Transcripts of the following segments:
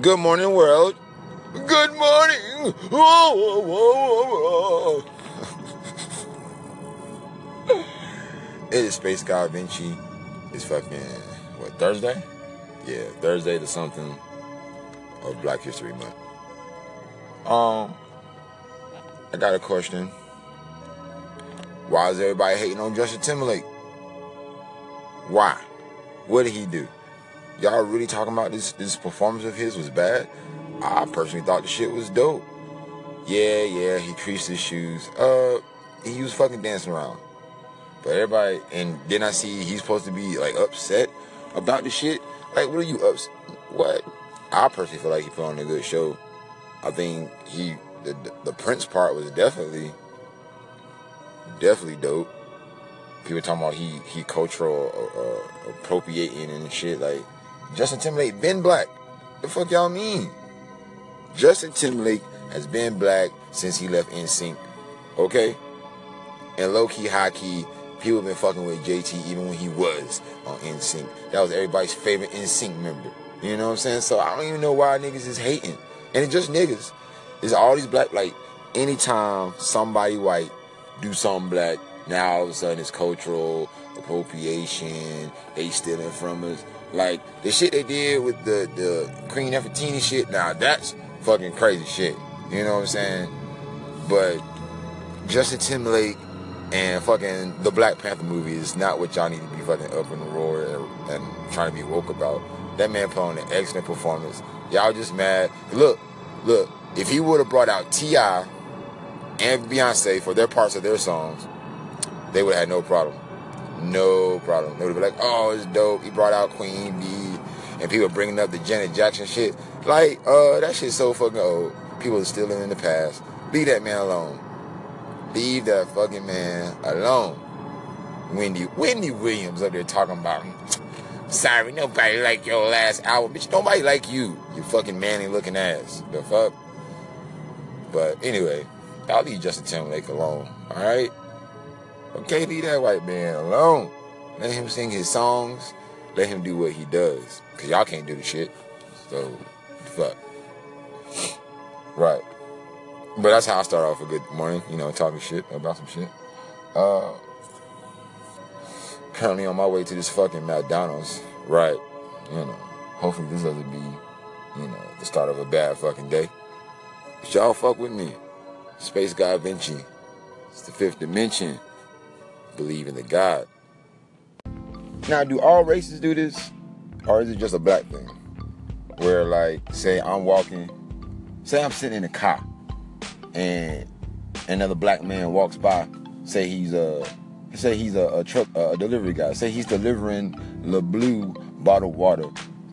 Good morning, world. Good morning. Whoa, whoa, whoa, whoa. it is Space Guy Vinci. It's fucking, what, Thursday? Yeah, Thursday to something of Black History Month. Um, I got a question. Why is everybody hating on Justin Timberlake? Why? What did he do? Y'all really talking about this this performance of his was bad? I personally thought the shit was dope. Yeah, yeah, he creased his shoes. Uh, he was fucking dancing around. But everybody, and then I see he's supposed to be like upset about the shit. Like, what are you upset? What? I personally feel like he put on a good show. I think he, the, the Prince part was definitely, definitely dope. People talking about he he cultural uh, uh, appropriating and shit. Like Justin Timberlake been black. The fuck y'all mean? Justin Timberlake has been black since he left NSYNC. Okay? And low key, high key, people been fucking with JT even when he was on NSYNC. That was everybody's favorite NSYNC member. You know what I'm saying? So I don't even know why niggas is hating. And it's just niggas. It's all these black, like, anytime somebody white do something black, now all of a sudden it's cultural appropriation, they stealing from us. Like the shit they did with the the Queen Nefertiti shit. Now that's fucking crazy shit. You know what I'm saying? But Justin Timberlake and fucking the Black Panther movie is not what y'all need to be fucking up in the roar and, and trying to be woke about. That man put on an excellent performance. Y'all just mad. Look, look. If he would have brought out T.I. and Beyonce for their parts of their songs, they would have had no problem. No problem. They would be like, oh, it's dope. He brought out Queen Bee. And people bringing up the Janet Jackson shit. Like, uh, that shit's so fucking old. People are still in the past. Leave that man alone. Leave that fucking man alone. Wendy, Wendy Williams up there talking about, sorry, nobody like your last album. Bitch, nobody like you. You fucking manly looking ass. The fuck? But anyway, I'll leave Justin Timberlake alone. Alright? Okay, leave that white man alone. Let him sing his songs. Let him do what he does. Cause y'all can't do the shit. So, fuck. Right. But that's how I start off a good morning, you know, talking shit about some shit. Uh, currently on my way to this fucking McDonald's. Right. You know, hopefully this doesn't be, you know, the start of a bad fucking day. But y'all fuck with me. Space Guy Vinci. It's the fifth dimension. Believe in the God. Now, do all races do this? Or is it just a black thing? Where, like, say I'm walking, say I'm sitting in a car and another black man walks by, say he's a say he's a, a truck a delivery guy, say he's delivering the blue bottled water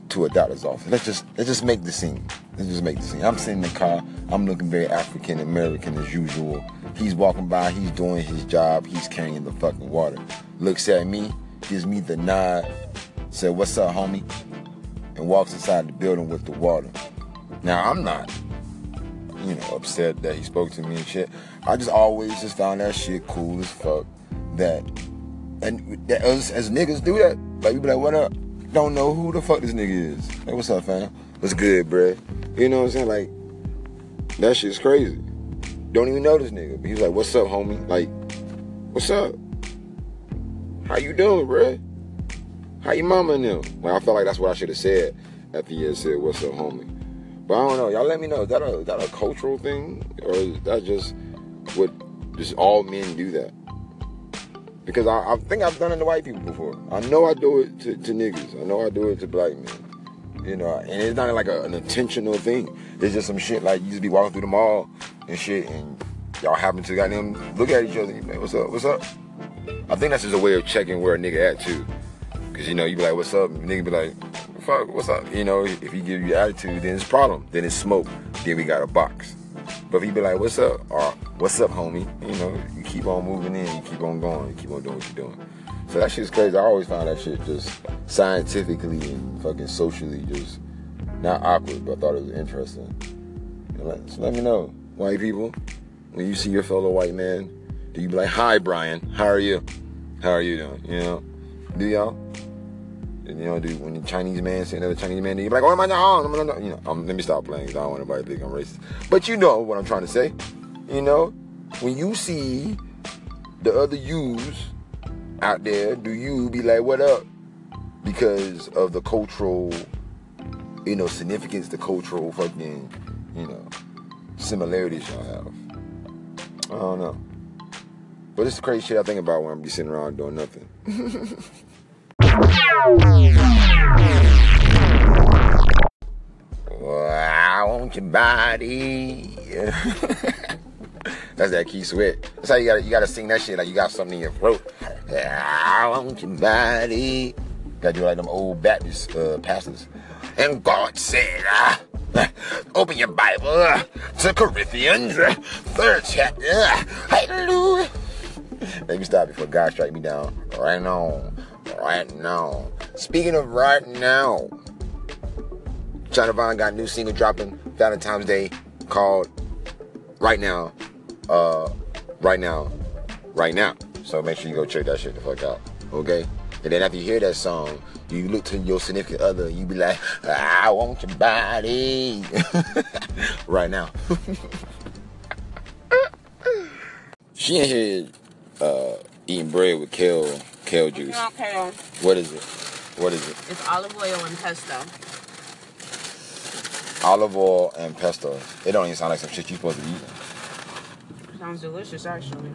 to a doctor's office. Let's just let's just make the scene. Let's just make the scene. I'm sitting in the car. I'm looking very African American as usual. He's walking by. He's doing his job. He's carrying the fucking water. Looks at me, gives me the nod, said, "What's up, homie?" and walks inside the building with the water. Now I'm not you know, upset that he spoke to me and shit. I just always just found that shit cool as fuck. That and that as, as niggas do that, like we be like, what up? Don't know who the fuck this nigga is. Hey, what's up, fam? What's good, bruh? You know what I'm saying? Like, that shit's crazy. Don't even know this nigga. But he's like, what's up, homie? Like, what's up? How you doing, bruh? How your mama and them? Well, I felt like that's what I should have said after you said, what's up, homie? But I don't know. Y'all let me know. Is that a is that a cultural thing, or is that just what just all men do that? Because I, I think I've done it to white people before. I know I do it to, to niggas. I know I do it to black men. You know, and it's not like a, an intentional thing. It's just some shit like you just be walking through the mall and shit, and y'all happen to goddamn look at each other. And you like, "What's up? What's up?" I think that's just a way of checking where a nigga at too. Cause you know you be like, "What's up?" And nigga be like, fuck, what's up? You know, if he give you attitude, then it's problem. Then it's smoke. Then we got a box. But if he be like, what's up? Or what's up, homie? You know, you keep on moving in, you keep on going, you keep on doing what you're doing. So that shit's crazy. I always find that shit just scientifically and fucking socially just not awkward, but I thought it was interesting. So let me know, white people, when you see your fellow white man, do you be like, hi, Brian, how are you? How are you doing? You know, do y'all? And, You know, do when the Chinese man see another Chinese man, do you be like, oh, my God, you know, let me stop playing. I don't want anybody to think I'm racist. But you know what I'm trying to say. You know, when you see the other yous out there, do you be like, what up? Because of the cultural, you know, significance, the cultural fucking, you know, similarities y'all have. I don't know. But it's crazy shit I think about when I'm just sitting around doing nothing. well, I want your body. That's that Keith Sweat. That's how you gotta you gotta sing that shit like you got something in your throat. I want your body. Gotta do like them old Baptist uh, pastors. And God said, uh, open your Bible uh, to Corinthians, uh, third chapter. Hallelujah. Let me stop before God strike me down. Right now. Right now. Speaking of right now, China Vaughn got a new single dropping Valentine's Day called Right Now uh, right now, right now. So make sure you go check that shit the fuck out. Okay? And then after you hear that song, you look to your significant other, you be like, I want your body. right now. she in here uh, eating bread with kale, kale juice. What is it? What is it? It's olive oil and pesto. Olive oil and pesto. It don't even sound like some shit you supposed to eat. Sounds delicious, actually.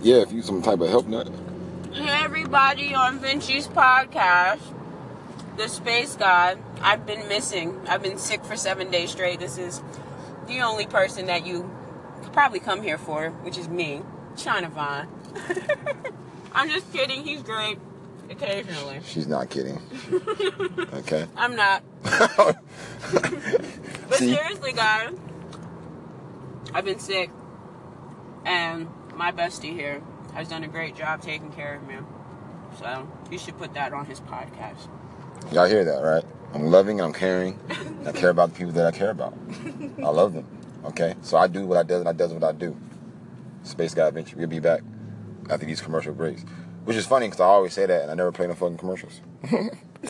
Yeah, if you some type of help nut. Hey, everybody on Vinci's podcast, The Space God. I've been missing. I've been sick for seven days straight. This is the only person that you could probably come here for, which is me, China Vaughn. I'm just kidding. He's great. Occasionally. She's not kidding. okay. I'm not. but See? seriously, guys, I've been sick, and my bestie here has done a great job taking care of me. So you should put that on his podcast. Y'all hear that, right? I'm loving and I'm caring. I care about the people that I care about. I love them. Okay? So I do what I do and I does what I do. Space Guy Adventure. We'll be back after these commercial breaks. Which is funny because I always say that and I never play no fucking commercials.